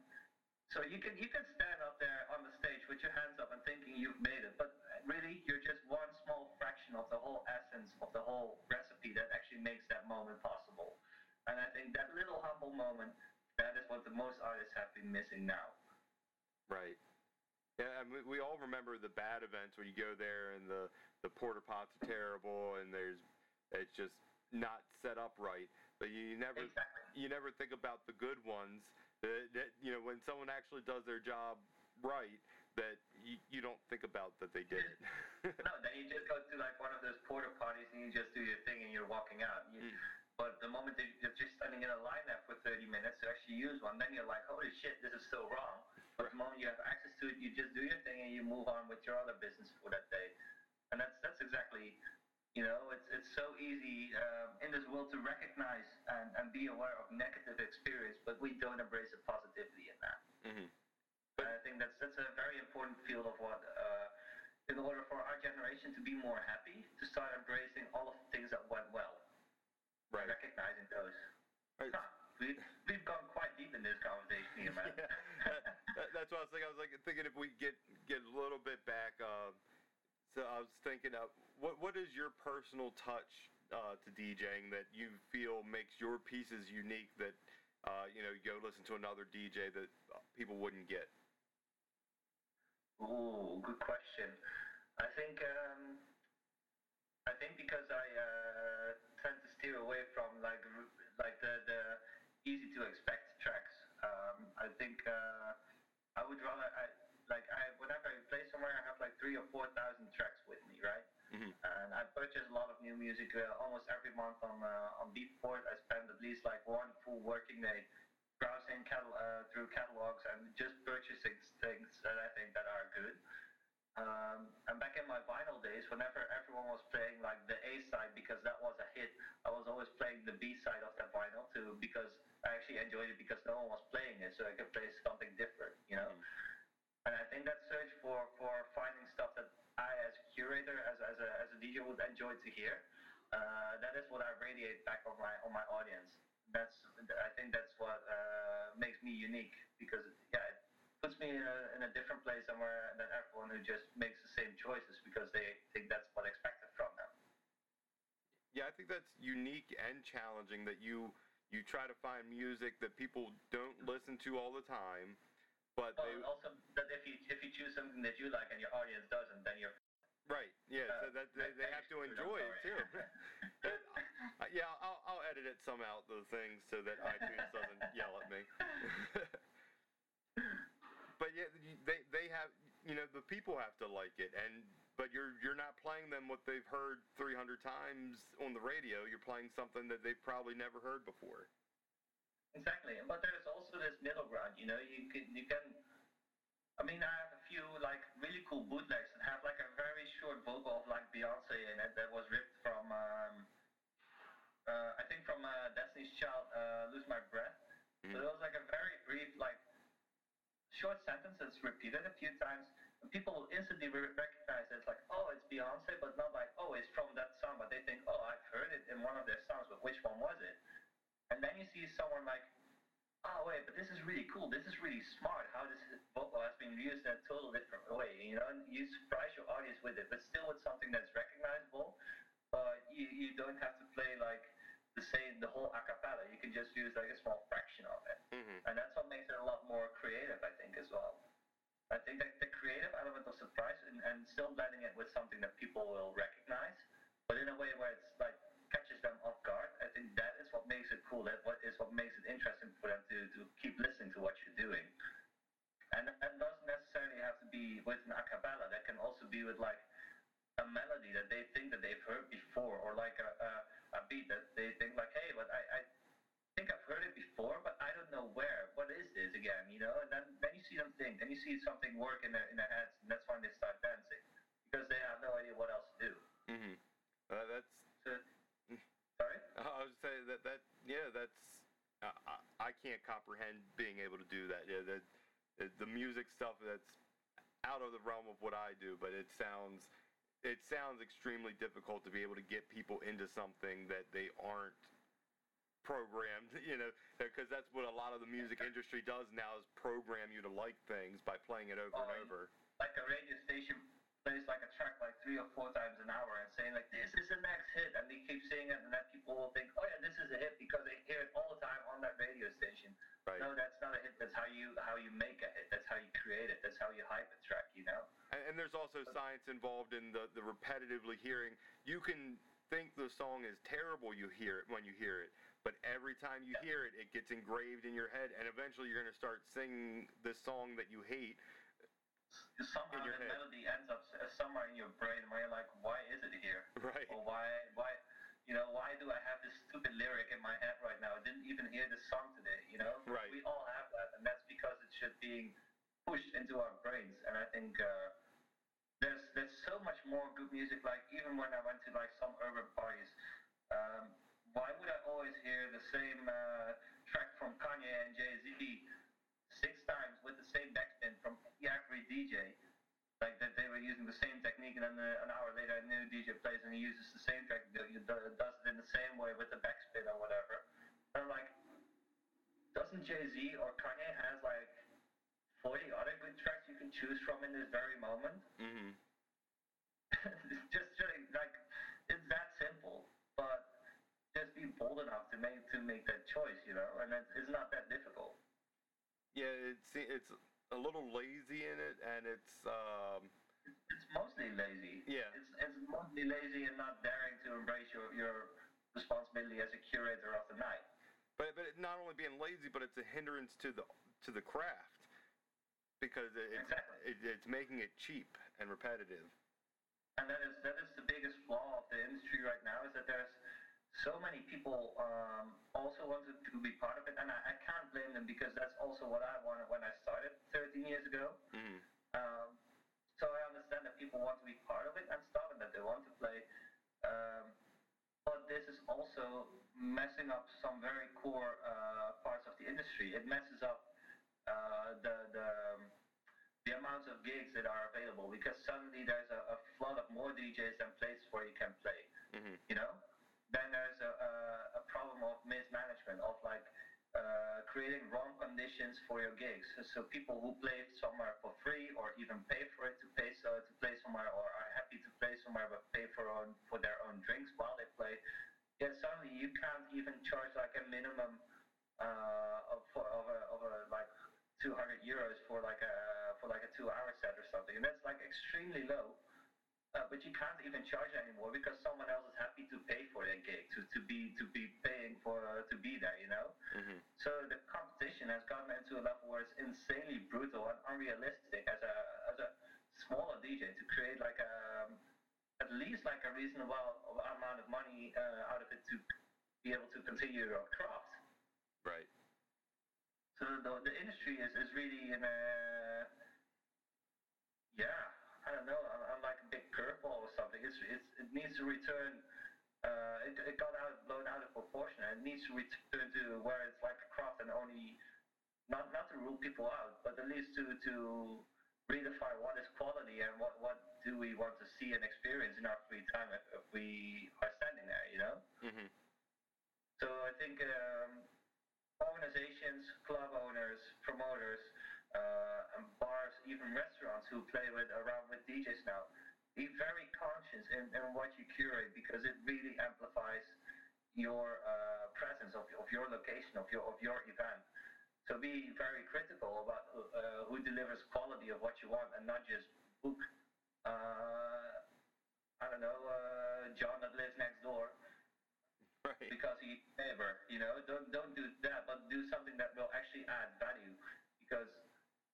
so you can you can stand up there on the stage with your hands up and thinking you've made it, but really you're just one small fraction of the whole essence of the whole recipe that actually makes that moment possible. And I think that little humble moment, that is what the most artists have been missing now. Right. Yeah, and we, we all remember the bad events when you go there and the the porta pots are terrible and there's it's just not set up right. But you never Exactly. you never think about the good ones. That, that you know when someone actually does their job right, that you, you don't think about that they did it. No, then you just go to like one of those porta potties and you just do your thing and you're walking out. You, Mm. But the moment that you're just standing in a line there for 30 minutes to actually use one, then you're like, holy shit, this is so wrong. But the moment you have access to it, you just do your thing and you move on with your other business for that day. And that's that's exactly, you know, it's it's so easy um, in this world to recognize and, and be aware of negative experience, but we don't embrace the positivity in that. hmm And I think that's that's a very important field of what uh, in order for our generation to be more happy, to start embracing all of the things that went well, Right. recognizing those. Right. Huh, we, we've gone quite deep in this conversation here, man. [laughs] Yeah, that- that- that's what I was thinking. I was like thinking if we get get a little bit back. Uh, so I was thinking what what is your personal touch uh, to DJing that you feel makes your pieces unique that uh, you know you go listen to another DJ that people wouldn't get. Ooh, good question. I think um, I think because I uh, tend to steer away from like like the, the easy to expect tracks. Um, I think uh, I would rather I like I whenever I play somewhere I have like three or four thousand tracks with me, right? Mhm. And I purchase a lot of new music uh, almost every month on uh, on Beatport. I spend at least like one full working day browsing catal- uh, through catalogs and just purchasing things that I think that are good. Um, and back in my vinyl days, whenever everyone was playing like the A side because that was a hit, I was always playing the B side of that vinyl too because I actually enjoyed it because no one was playing it, so I could play something different, you know. And I think that search for for finding stuff that I, as a curator, as as a as a DJ, would enjoy to hear, uh, that is what I radiate back on my on my audience. That's I think that's what uh, makes me unique because yeah, puts me in a, in a different place than where than everyone who just makes the same choices because they think that's what expected from them. Yeah, I think that's unique and challenging that you you try to find music that people don't listen to all the time, but they also that if you if you choose something that you like and your audience doesn't, then you're right. Yeah, so uh, that they, they have to enjoy it too. [laughs] Uh, yeah, I'll, I'll edit it some out the things so that iTunes doesn't yell at me. [laughs] but yeah, they they have you know the people have to like it, and but you're you're not playing them what they've heard 300 times on the radio. You're playing something that they've probably never heard before. Exactly, but there's also this middle ground. You know, you can you can. I mean, I have a few like really cool bootlegs that have like a very short vocal of like Beyonce in it that was ripped from. Um, uh, I think from uh, Destiny's Child, uh, "Lose My Breath." So Mhm. it was like a very brief, like short sentences repeated a few times. And people will instantly re- recognize it. It's like, oh, it's Beyonce, but not like, oh, it's from that song. But they think, oh, I've heard it in one of their songs, but which one was it? And then you see someone like, oh wait, but this is really cool. This is really smart. How this vocal has been used in a total different way. You know, and you surprise your audience with it, but still with something that's recognizable. But you, you don't have to play like the same the whole a cappella. You can just use like a small fraction of it, hmm and that's what makes it a lot more creative, I think, as well. I think that the creative element of surprise and, and still blending it with something that people will recognize, but in a way where it's like catches them off guard. I think that is what makes it cool. That what is what makes it interesting for them to, to keep listening to what you're doing. And that doesn't necessarily have to be with an a cappella. That can also be with like a melody that they think that they've heard before, or like a, a, a beat that they think like, hey, but I, I think I've heard it before, but I don't know where. What is this again? You know? And then, then you see them think, then you see something work in their in their heads, and that's when they start dancing because they have no idea what else to do. hmm Uh, that's So, sorry. [laughs] I would say that that yeah that's uh, I, I can't comprehend being able to do that. Yeah, the, the music stuff that's out of the realm of what I do, but it sounds it sounds extremely difficult to be able to get people into something that they aren't programmed, [laughs] you know, because that's what a lot of the music industry does now is program you to like things by playing it over and Oh, over. Like a radio station plays like a track like three or four times an hour and saying like this is the next hit, and they keep saying it, and then people will think, oh yeah, this is a hit because they hear it all the time on that radio station. Right. No, that's not a hit. That's how you how you make a hit. That's how you create it. That's how you hype a track. You know. And, and there's also science involved in the, the repetitively hearing. You can think the song is terrible you hear it when you hear it, but every time you hear it, it gets engraved in your head, and eventually you're going to start singing this song that you hate. Somehow In your that head. melody ends up somewhere in your brain where you're like, why is it here? Right. Or why why you know why do I have this stupid lyric in my head right now? I didn't even hear this song today. You know. Right. We all have that, and that's because it's just being pushed into our brains. And I think uh, there's there's so much more good music. Like even when I went to like some urban parties, um, why would I always hear the same uh, track from Kanye and Jay Z six times with the same backspin from every DJ? like that they were using the same technique, and then uh, an hour later a new DJ plays and he uses the same track, does it in the same way with the backspin or whatever. And I'm like, doesn't Jay Z or Kanye has like 40 other good tracks you can choose from in this very moment? Mm-hmm. [laughs] just really, like it's that just be bold enough to make to make that choice, you know, and it's, it's not that difficult. Yeah, it's it's a little lazy in it, and it's um. It's mostly lazy. Yeah. It's it's mostly lazy and not daring to embrace your your responsibility as a curator of the night. But but not only being lazy, but it's a hindrance to the to the craft because it's Exactly. it, it's making it cheap and repetitive. And that is that is the biggest flaw of the industry right now is that there's so many people um, also wanted to be part of it, and I, I can't blame them because that's also what I wanted when I started 13 years ago. Mm-hmm. Um, so I understand that people want to be part of it and stuff, and that they want to play. Um, but this is also messing up some very core uh, parts of the industry. It messes up uh, the the the amounts of gigs that are available because suddenly there's a, a flood of more DJs than places where you can play. Mm-hmm. You know, then there's a, a, a problem of mismanagement of like uh, creating wrong conditions for your gigs. So, so people who play somewhere for free or even pay for it to pay so to play somewhere or are happy to play somewhere but pay for own for their own drinks while they play. Yeah, suddenly you can't even charge like a minimum uh, of of a, of a like 200 euros for like a for like a two-hour set or something, and that's like extremely low. Uh, but you can't even charge anymore because else is happy to pay for their gig to, to be to be paying for uh, to be there, you know. Mm-hmm. So the competition into a level where it's insanely brutal and unrealistic as a as a smaller DJ to create like a at least like a reasonable amount of money uh, out of it to be able to continue your craft. Right. So the, the industry is, is really in a yeah I don't know I'm, I'm like a big curveball or something. It's, it's it needs to return. Uh, it, it got out blown out of proportion. It needs to return to where it's like a craft and only not not to rule people out, but at least to to redefine what is quality and what what do we want to see and experience in our free time if, if we are standing there, you know. Mm-hmm. So I think um, organizations, club owners, promoters, uh, and bars, even restaurants who play with around with DJs now, be very conscious in, in what you curate because it really amplifies your uh, presence of, of your location, of your of your event. So be very critical about uh, who delivers quality of what you want, and not just book. Uh, I don't know, uh, John that lives next door Right. because he's neighbor. You know, don't don't do that, but do something that will actually add value. Because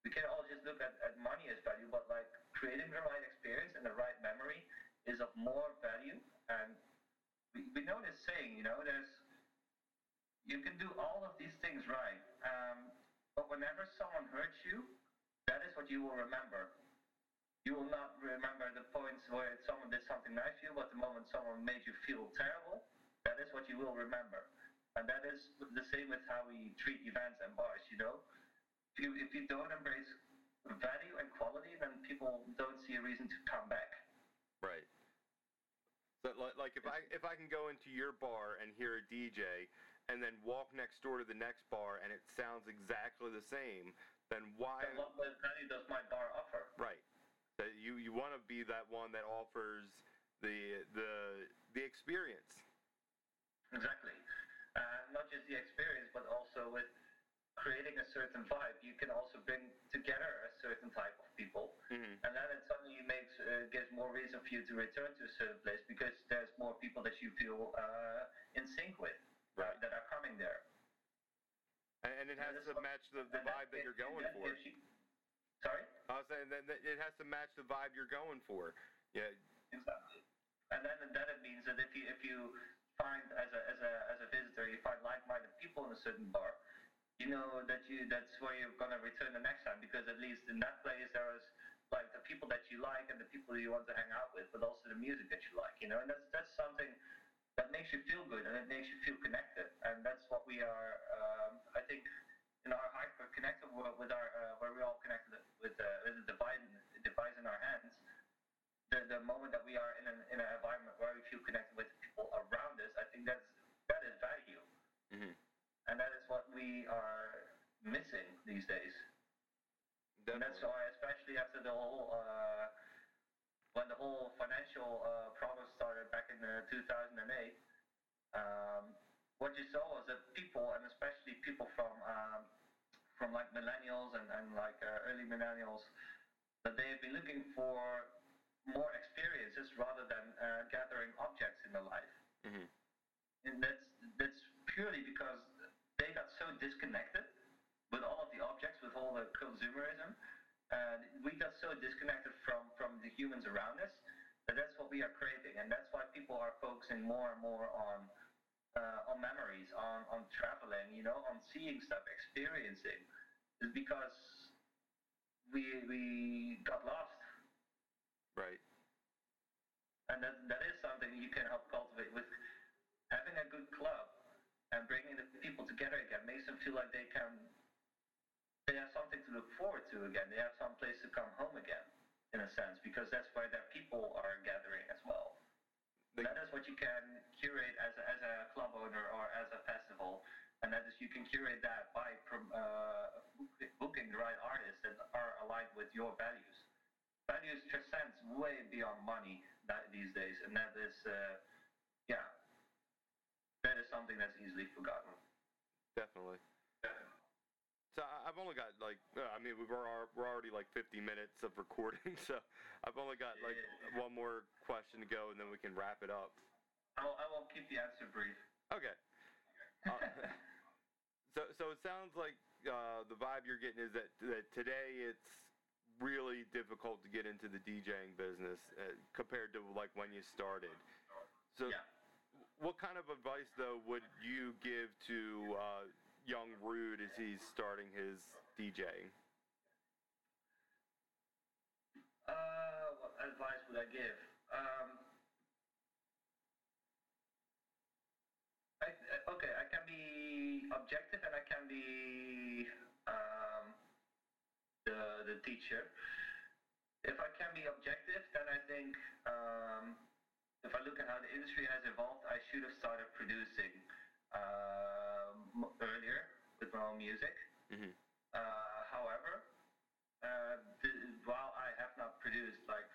we can all just look at, at money as value, but like creating the right experience and the right memory is of more value. And we, we know this saying, you know, there's you can do all of these things right, um, but whenever someone hurts you, that is what you will remember. You will not remember the points where someone did something nice to you, but the moment someone made you feel terrible, that is what you will remember. And that is the same with how we treat events and bars, you know? If you, if you don't embrace value and quality, then people don't see a reason to come back. Right. So like, like if I if I can go into your bar and hear a DJ and then walk next door to the next bar and it sounds exactly the same, then why And what value does my bar offer? right? That you you want to be that one that offers the the the experience. Exactly. Uh, not just the experience, but also with creating a certain vibe, you can also bring together a certain type of people, Mm-hmm. and then it suddenly makes uh, gives more reason for you to return to a certain place because there's more people that you feel uh, in sync with Right. that are coming there. And, and it has Yeah, to match the, the And that vibe that you're going that for. you- sorry. I was saying that, that it has to match the vibe you're going for. Yeah. Exactly. And then then it means that if you if you find as a as a as a visitor you find like-minded people in a certain bar, you know that you that's where you're gonna return the next time because at least in that place there is like the people that you like and the people you want to hang out with, but also the music that you like, you know, and that's that's something that makes you feel good and it makes you feel connected, and that's what we are. Um, I think in our hyper connected world with our uh, where we're all connected with uh, with a device device in our hands. the, the moment that we are in an, in an environment where we feel connected with people around us, I think that's that is value, Mhm. and that is what we are missing these days. And that's why, especially after the whole uh, when the whole financial uh, problem started back in uh, 2008, um, what you saw was that people, and especially people from um, from like millennials and, and like uh, early millennials, that they have been looking for more experiences rather than uh, gathering objects in their life. Mhm. And that's that's purely because they got so disconnected with all of the objects, with all the consumerism, and we got so disconnected from from the humans around us that that's what we are craving, and that's why people are focusing more and more on uh, on memories, on on traveling, you know, on seeing stuff, experiencing, is because we we got lost. Right. And that, that is something you can help cultivate with having a good club and bringing the people together again makes them feel like they can they have something to look forward to again. They have some place to come home again, in a sense, because that's where their people are gathering as well. They- that is what you can curate as a, as a club owner or as a festival, and that is you can curate that by prom- uh, booking the right artists that are aligned with your values. Values transcends way beyond money that, these days, and that is, uh, yeah, that is something that's easily forgotten. Definitely. So I've only got like uh, I mean we we're we're already like 50 minutes of recording, [laughs] so I've only got like one more question to go, and then we can wrap it up. I'll, I will keep the answer brief. Okay. Uh, [laughs] so so it sounds like uh, the vibe you're getting is that that today it's really difficult to get into the DJing business uh, compared to like when you started. So Yeah. what kind of advice though would you give to uh, young Ruud as he's starting his DJing? Uh, what advice would I give? Um, I, uh, okay, I can be objective and I can be um, the the teacher. If I can be objective, then I think um, if I look at how the industry has evolved, I should have started producing um, earlier with my own music. Mhm. Uh, however, uh, the, while I have not produced like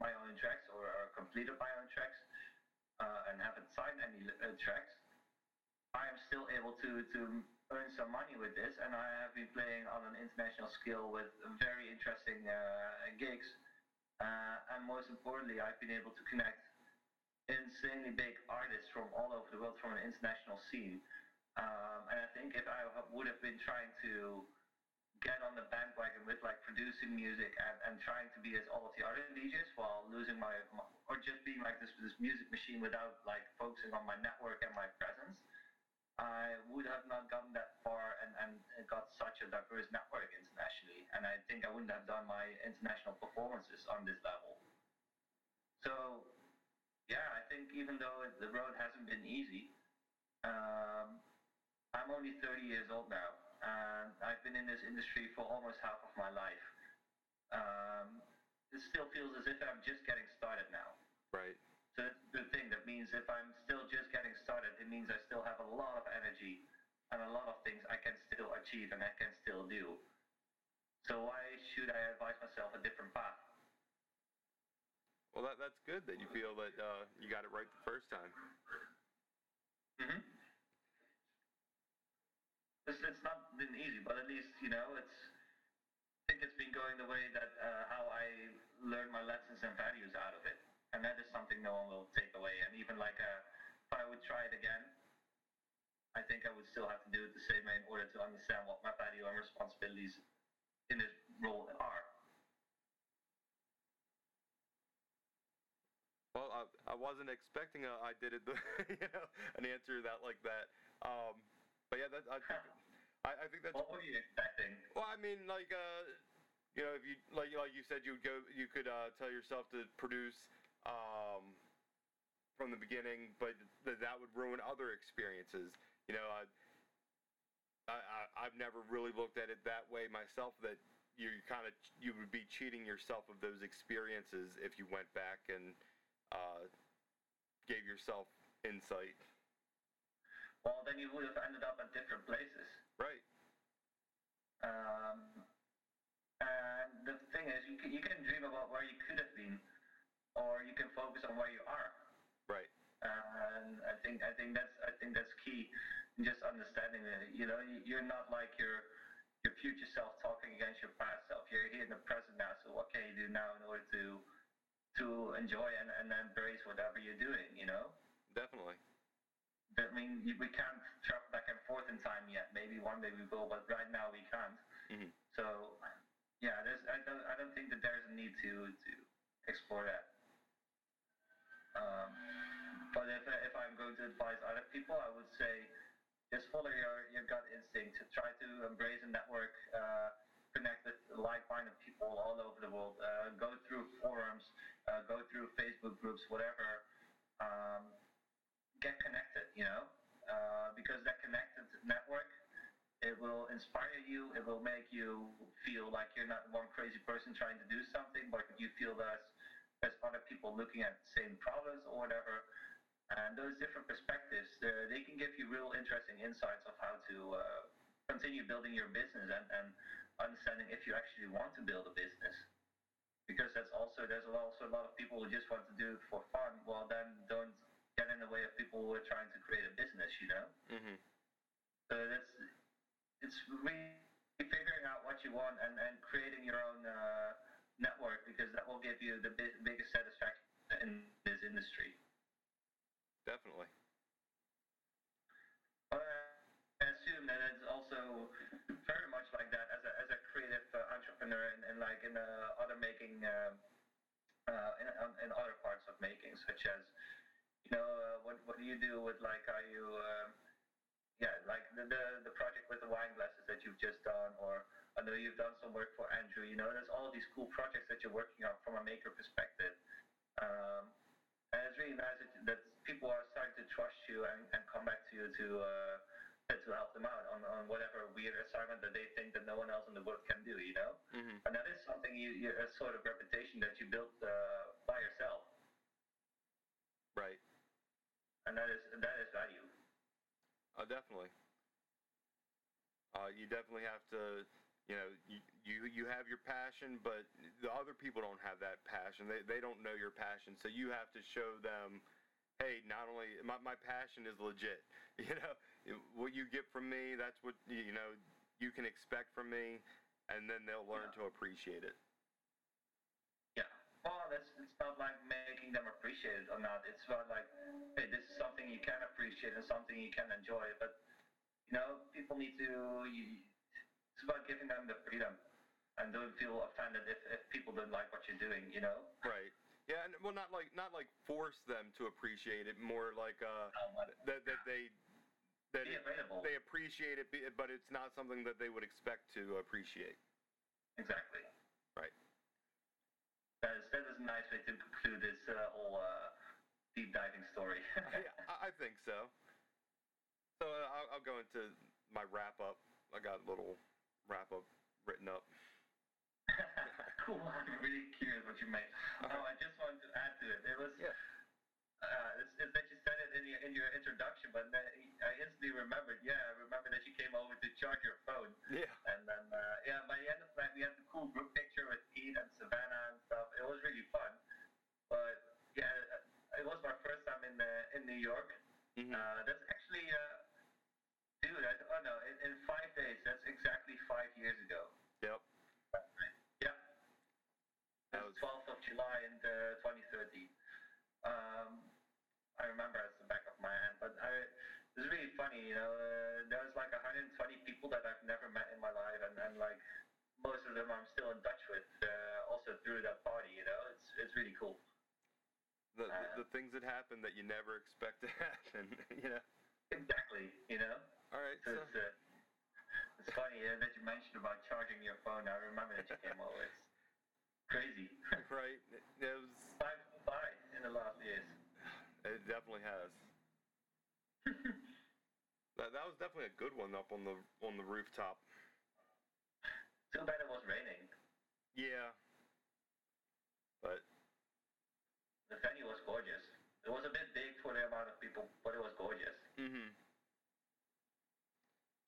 my own tracks or, or completed my own tracks uh, and haven't signed any uh, tracks, I am still able to to earn some money with this, and I have been playing on an international scale with very interesting uh, gigs. Uh, and most importantly, I've been able to connect insanely big artists from all over the world from an international scene. Um, and I think if I would have been trying to get on the bandwagon with like producing music and, and trying to be as all of the other DJs while losing my, my or just being like this this music machine without like focusing on my network and my presence, I would have not gotten that far and, and got such a diverse network internationally. And I think I wouldn't have done my international performances on this level. So yeah, I think even though the road hasn't been easy, um, I'm only 30 years old now, and I've been in this industry for almost half of my life. Um, it still feels as if I'm just getting started now. Right. So that's the thing. That means if I'm still just getting started, it means I still have a lot of energy and a lot of things I can still achieve and I can still do. So why should I advise myself a different path? Well, that that's good that you feel that uh, you got it right the first time. hmm It's, it's not been easy, but at least you know it's. I think it's been going the way that uh, how I learned my lessons and values out of it, and that is something no one will take away. And even like uh, if I would try it again, I think I would still have to do it the same way in order to understand what my value and responsibilities in this role are. Well, I, I wasn't expecting a I did it, the, [laughs] you know, an answer that like that. Um, but yeah, that I think I, I think that's What were you expecting? Well, I mean, like, uh, you know, if you like, like you said, you would go, you could uh, tell yourself to produce um, from the beginning, but th- that would ruin other experiences. You know, I, I, I've never really looked at it that way myself. That you kind of you would be cheating yourself of those experiences if you went back and uh, gave yourself insight. Well, then you would have ended up at different places. Right. Um, and the thing is, you can, you can dream about where you could have been, or you can focus on where you are. Right. And I think I think that's I think that's key. Just understanding that you know you're not like your your future self talking against your past self. You're here in the present now. So what can you do now in order to to enjoy and, and embrace whatever you're doing? You know. Definitely. I mean, we can't travel back and forth in time yet. Maybe one day we will, but right now we can't. Mhm. So, yeah, there's, I don't, I don't think that there's a need to to explore that. Um, but if if I'm going to advise other people, I would say just follow your, your gut instinct. Try to embrace a network, uh, connect with like-minded people all over the world. Uh, go through forums, uh, go through Facebook groups, whatever. Um, get connected, you know, uh, because that connected network, it will inspire you. It will make you feel like you're not one crazy person trying to do something, but you feel there's there's other people looking at the same problems or whatever. And those different perspectives, uh, they can give you real interesting insights of how to uh, continue building your business and, and understanding if you actually want to build a business. Because that's also there's also a lot of people who just want to do it for fun. Well, then don't get in the way of people who are trying to create a business, you know. Mhm. So that's it's really figuring out what you want and, and creating your own uh, network because that will give you the bi- biggest satisfaction in this industry. Definitely. Assume that it's also very much like that as a, as a creative uh, entrepreneur and, and like in uh, other making uh, uh, in, um, in other parts of making, such as you know uh, what what do you do with like are you um, yeah like the, the the project with the wine glasses that you've just done or I know you've done some work for Andrew. You know, there's all these cool projects that you're working on from a maker perspective. Um, and it's really nice that, that people are starting to trust you and, and come back to you to uh, to help them out on, on whatever weird assignment that they think that no one else in the world can do. You know, Mhm. and that is something you, you a sort of reputation that you built uh, by yourself, Right. and that is that is value. Uh, definitely. Uh, you definitely have to, you know, you, you you have your passion, but the other people don't have that passion. They they don't know your passion, so you have to show them, hey, not only my my passion is legit. [laughs] You know, what you get from me, that's what you know you can expect from me, and then they'll learn to appreciate it. Yeah. Well, that's it's not like making them appreciate it or not. It's about like, hey, this is something you can appreciate and something you can enjoy. But you know, people need to. You, it's about giving them the freedom and don't feel offended if, if people don't like what you're doing. You know. Right. Yeah, and well, not like not like force them to appreciate it. More like uh, Um, but that that they that it, available. they appreciate it, but it's not something that they would expect to appreciate. Exactly. Right. That is, that is a nice way to conclude this uh, whole uh, deep diving story. [laughs] yeah, I, I think so. So uh, I'll, I'll go into my wrap up. I got a little wrap up written up. [laughs] cool. I'm really curious what you made. Oh, I just wanted to add to it. It was Yeah. Uh, it's, it's that you said it in your in your introduction, but I instantly remembered. Yeah, I remember that you came over to charge your phone, Yeah. and then uh, yeah, by the end of the night we had the cool group picture with Pete and Savannah and stuff. It was really fun. But yeah, it was my first time in uh, in New York. Mhm. Uh, that's actually, uh, dude. I, oh no, in, in five days. That's exactly five years ago. Yep. Yeah. That was 12th of July in uh, 2013. Um, I remember as the back of my hand, but I, it's really funny, you know. Uh, there was like 120 people that I've never met in my life, and, then like most of them I'm still in touch with, uh, also through that party, you know. It's it's really cool. The, Uh, the things that happen that you never expect to [laughs] happen. [laughs] you know. Exactly, you know. All right. So So it's, uh, it's funny uh, that you mentioned about charging your phone. I remember that you came over. It's crazy. [laughs] right. It was. Flew by in the last years. It definitely has. [laughs] That, that was definitely a good one up on the on the rooftop. Too bad it was raining. Yeah. But The venue was gorgeous. It was a bit big for the amount of people, but it was gorgeous. Mm mhm.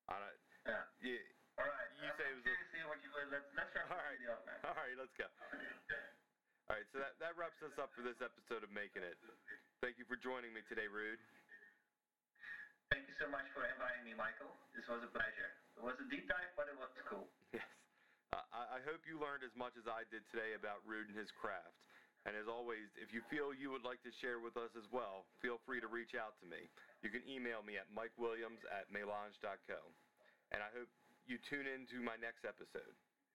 I don't, Yeah. yeah. All right. You I'm, say I'm was a- to see what you let's let's wrap All right. video up, man. All right, let's go. All right, so that, that wraps us up for this episode of Making It. Thank you for joining me today, Ruud. Thank you so much for inviting me, Michael. This was a pleasure. It was a deep dive, but it was cool. Yes. Uh, I, I hope you learned as much as I did today about Ruud and his craft. And as always, if you feel you would like to share with us as well, feel free to reach out to me. You can email me at mikewilliams at melange.co. And I hope you tune in to my next episode.